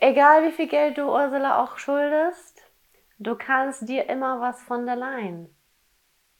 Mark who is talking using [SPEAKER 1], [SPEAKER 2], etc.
[SPEAKER 1] Egal wie viel Geld du Ursula auch schuldest, du kannst dir immer was von der leihen.